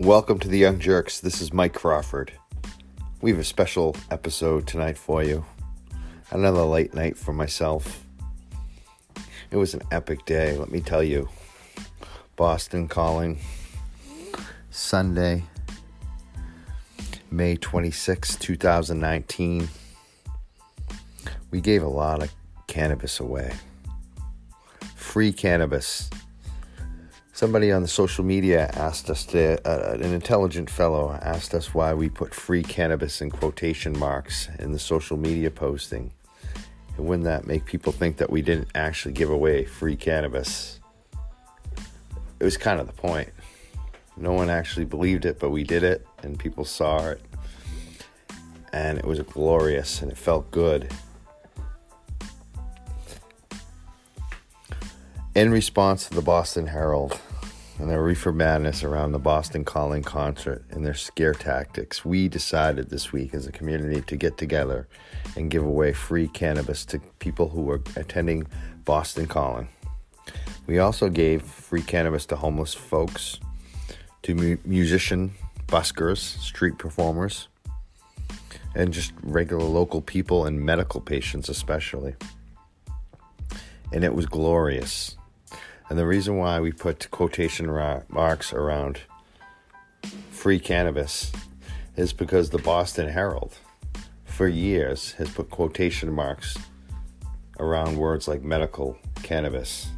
Welcome to the Young Jurks. This is Mike Crawford. We have a special episode tonight for you. Another late night for myself. It was an epic day, let me tell you. Boston calling. Sunday, May 26, 2019. We gave a lot of cannabis away. Free cannabis Somebody on the social media asked us to, uh, an intelligent fellow asked us why we put free cannabis in quotation marks in the social media posting. And wouldn't that make people think that we didn't actually give away free cannabis? It was kind of the point. No one actually believed it, but we did it, and people saw it. And it was glorious, and it felt good. In response to the Boston Herald, and their reefer madness around the Boston Calling concert and their scare tactics, we decided this week as a community to get together and give away free cannabis to people who were attending Boston Calling. We also gave free cannabis to homeless folks, to mu- musician buskers, street performers, and just regular local people and medical patients, especially. And it was glorious. And the reason why we put quotation marks around free cannabis is because the Boston Herald, for years, has put quotation marks around words like medical cannabis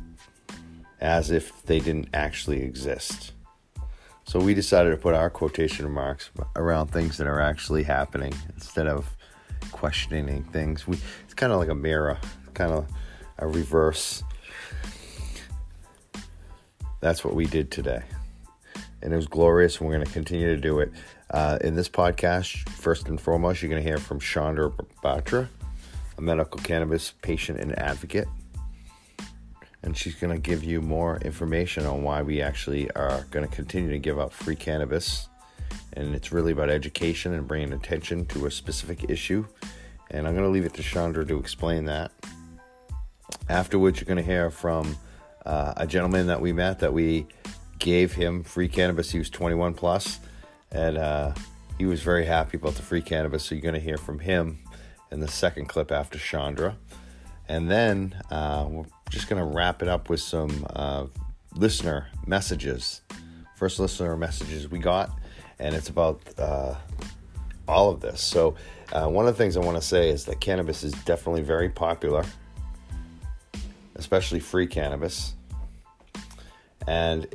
as if they didn't actually exist. So we decided to put our quotation marks around things that are actually happening instead of questioning things. We it's kind of like a mirror, kind of a reverse that's what we did today. And it was glorious, and we're going to continue to do it. Uh, in this podcast, first and foremost, you're going to hear from Chandra Batra, a medical cannabis patient and advocate. And she's going to give you more information on why we actually are going to continue to give out free cannabis. And it's really about education and bringing attention to a specific issue. And I'm going to leave it to Chandra to explain that. Afterwards, you're going to hear from uh, a gentleman that we met that we gave him free cannabis. He was 21 plus, and uh, he was very happy about the free cannabis. So you're going to hear from him in the second clip after Chandra. And then uh, we're just going to wrap it up with some uh, listener messages. First listener messages we got, and it's about uh, all of this. So, uh, one of the things I want to say is that cannabis is definitely very popular especially free cannabis. And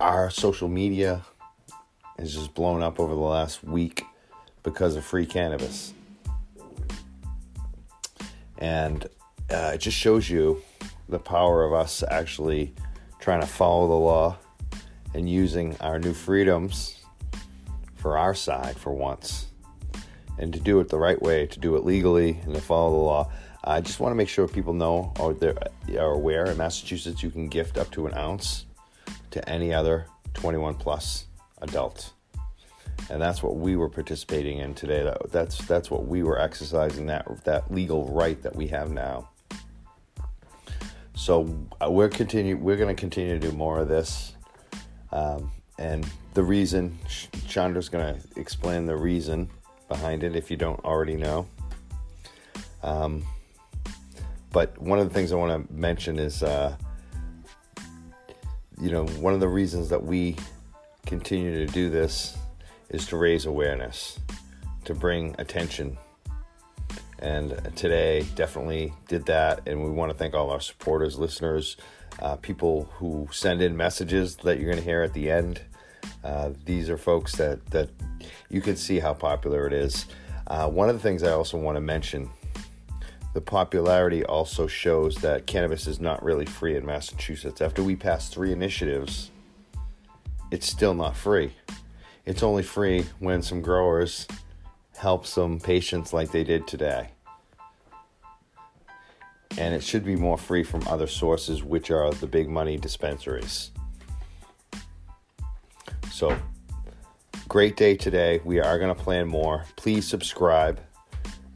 our social media has just blown up over the last week because of free cannabis. And uh, it just shows you the power of us actually trying to follow the law and using our new freedoms for our side for once. And to do it the right way, to do it legally and to follow the law. I just want to make sure people know or they are aware in Massachusetts you can gift up to an ounce to any other 21 plus adult. And that's what we were participating in today. That, that's that's what we were exercising that that legal right that we have now. So uh, we're continue we're going to continue to do more of this. Um, and the reason Chandra's going to explain the reason behind it if you don't already know. Um, but one of the things I want to mention is, uh, you know, one of the reasons that we continue to do this is to raise awareness, to bring attention. And today definitely did that. And we want to thank all our supporters, listeners, uh, people who send in messages that you're going to hear at the end. Uh, these are folks that, that you can see how popular it is. Uh, one of the things I also want to mention the popularity also shows that cannabis is not really free in Massachusetts. After we passed three initiatives, it's still not free. It's only free when some growers help some patients like they did today. And it should be more free from other sources, which are the big money dispensaries. So, great day today. We are going to plan more. Please subscribe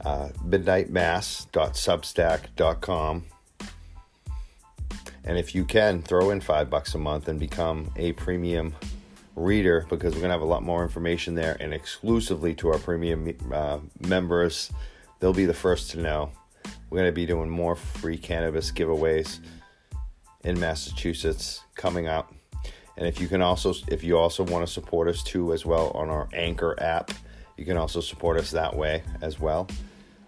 uh, midnightmass.substack.com. And if you can, throw in five bucks a month and become a premium reader because we're going to have a lot more information there and exclusively to our premium uh, members. They'll be the first to know. We're going to be doing more free cannabis giveaways in Massachusetts coming up. And if you can also if you also want to support us too as well on our Anchor app, you can also support us that way as well.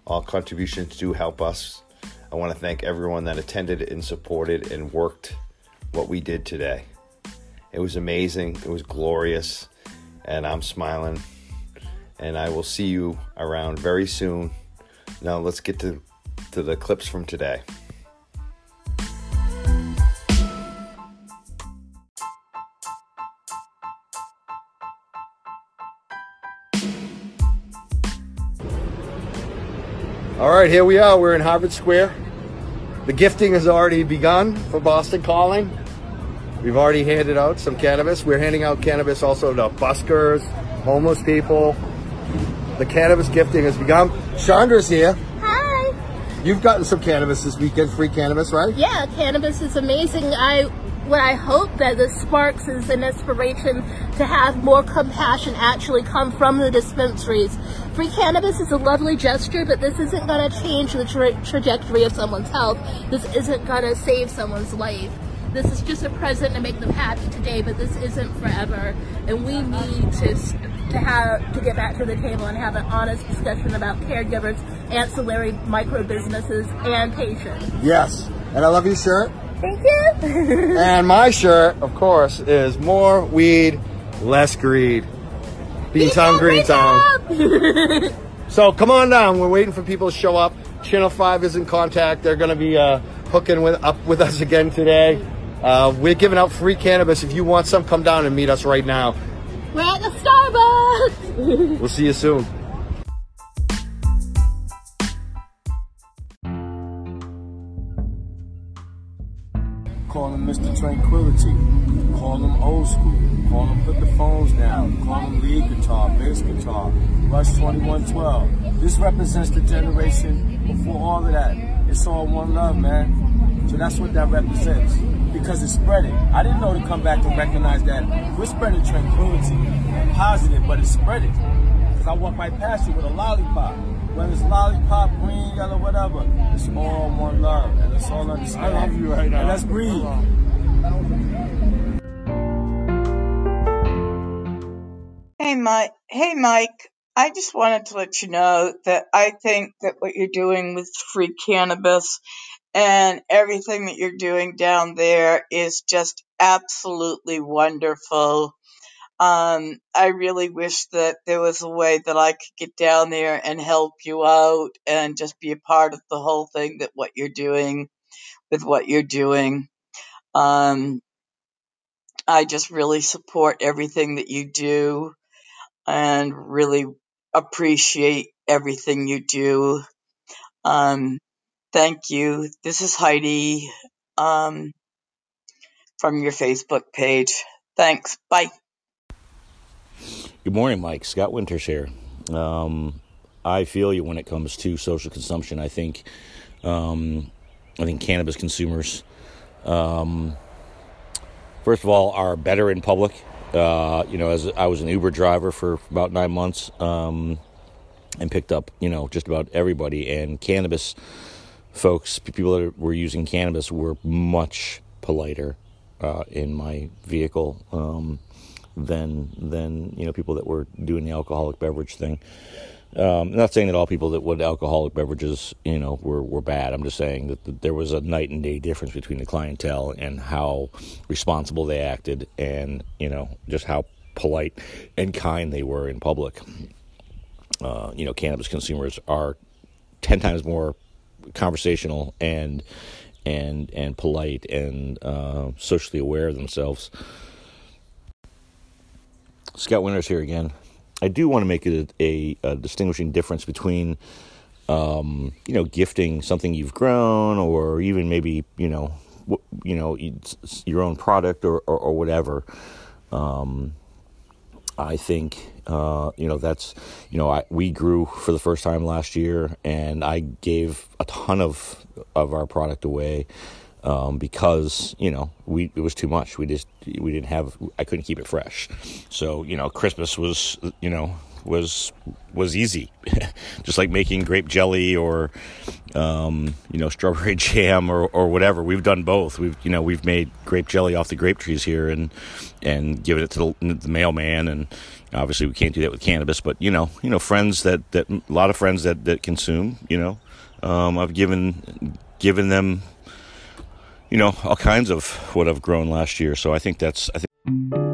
Uh, All contributions do help us. I want to thank everyone that attended and supported and worked what we did today. It was amazing. It was glorious. And I'm smiling. And I will see you around very soon. Now let's get to, to the clips from today. Right, here we are. We're in Harvard Square. The gifting has already begun for Boston Calling. We've already handed out some cannabis. We're handing out cannabis also to buskers, homeless people. The cannabis gifting has begun. Chandra's here. Hi. You've gotten some cannabis this weekend, free cannabis, right? Yeah, cannabis is amazing. I what I hope that this sparks is an inspiration to have more compassion actually come from the dispensaries. Free cannabis is a lovely gesture, but this isn't going to change the tra trajectory of someone's health. This isn't going to save someone's life. This is just a present to make them happy today, but this isn't forever. And we need to to have to get back to the table and have an honest discussion about caregivers, ancillary micro businesses, and patients. Yes, and I love your shirt. Thank you. and my shirt, of course, is more weed, less greed. Bean Town, Green Town. so come on down. We're waiting for people to show up. Channel 5 is in contact. They're going to be uh, hooking with up with us again today. Uh, we're giving out free cannabis. If you want some, come down and meet us right now. We're at the Starbucks. we'll see you soon. Mr. Tranquility. Call them old school. Call them put the phones down. Call them lead guitar, bass guitar, Rush 2112. This represents the generation before all of that. It's all one love, man. So that's what that represents. Because it's spreading. I didn't know to come back and recognize that we're spreading tranquility, positive, but it's spreading. Because I walk right past you with a lollipop. Whether it's lollipop, green, yellow, whatever, it's all one love. And it's all understand. I love you right now. And let's breathe. Hey Mike, hey Mike, I just wanted to let you know that I think that what you're doing with free cannabis and everything that you're doing down there is just absolutely wonderful. Um, I really wish that there was a way that I could get down there and help you out and just be a part of the whole thing that what you're doing with what you're doing. Um, I just really support everything that you do and really appreciate everything you do. Um, thank you. This is Heidi um, from your Facebook page. Thanks. Bye. Good morning, Mike. Scott Winters here. Um, I feel you when it comes to social consumption. I think, um, I think cannabis consumers, um, first of all, are better in public. Uh, you know, as I was an Uber driver for about nine months, um, and picked up, you know, just about everybody. And cannabis folks, people that were using cannabis, were much politer uh, in my vehicle um, than than you know people that were doing the alcoholic beverage thing. Um, not saying that all people that would alcoholic beverages, you know, were, were bad. I'm just saying that, that there was a night and day difference between the clientele and how responsible they acted, and you know, just how polite and kind they were in public. Uh, you know, cannabis consumers are ten times more conversational and and and polite and uh, socially aware of themselves. Scott Winters here again. I do want to make it a, a, a distinguishing difference between, um, you know, gifting something you've grown, or even maybe you know, you know, your own product or or, or whatever. Um, I think uh, you know that's you know I, we grew for the first time last year, and I gave a ton of of our product away um, because you know we it was too much. We just we didn't have I couldn't keep it fresh. So you know Christmas was you know was was easy, just like making grape jelly or um, you know strawberry jam or, or whatever. We've done both. We've you know we've made grape jelly off the grape trees here and and given it to the, the mailman and obviously we can't do that with cannabis. But you know you know friends that that a lot of friends that that consume you know um, I've given given them you know all kinds of what I've grown last year. So I think that's I think.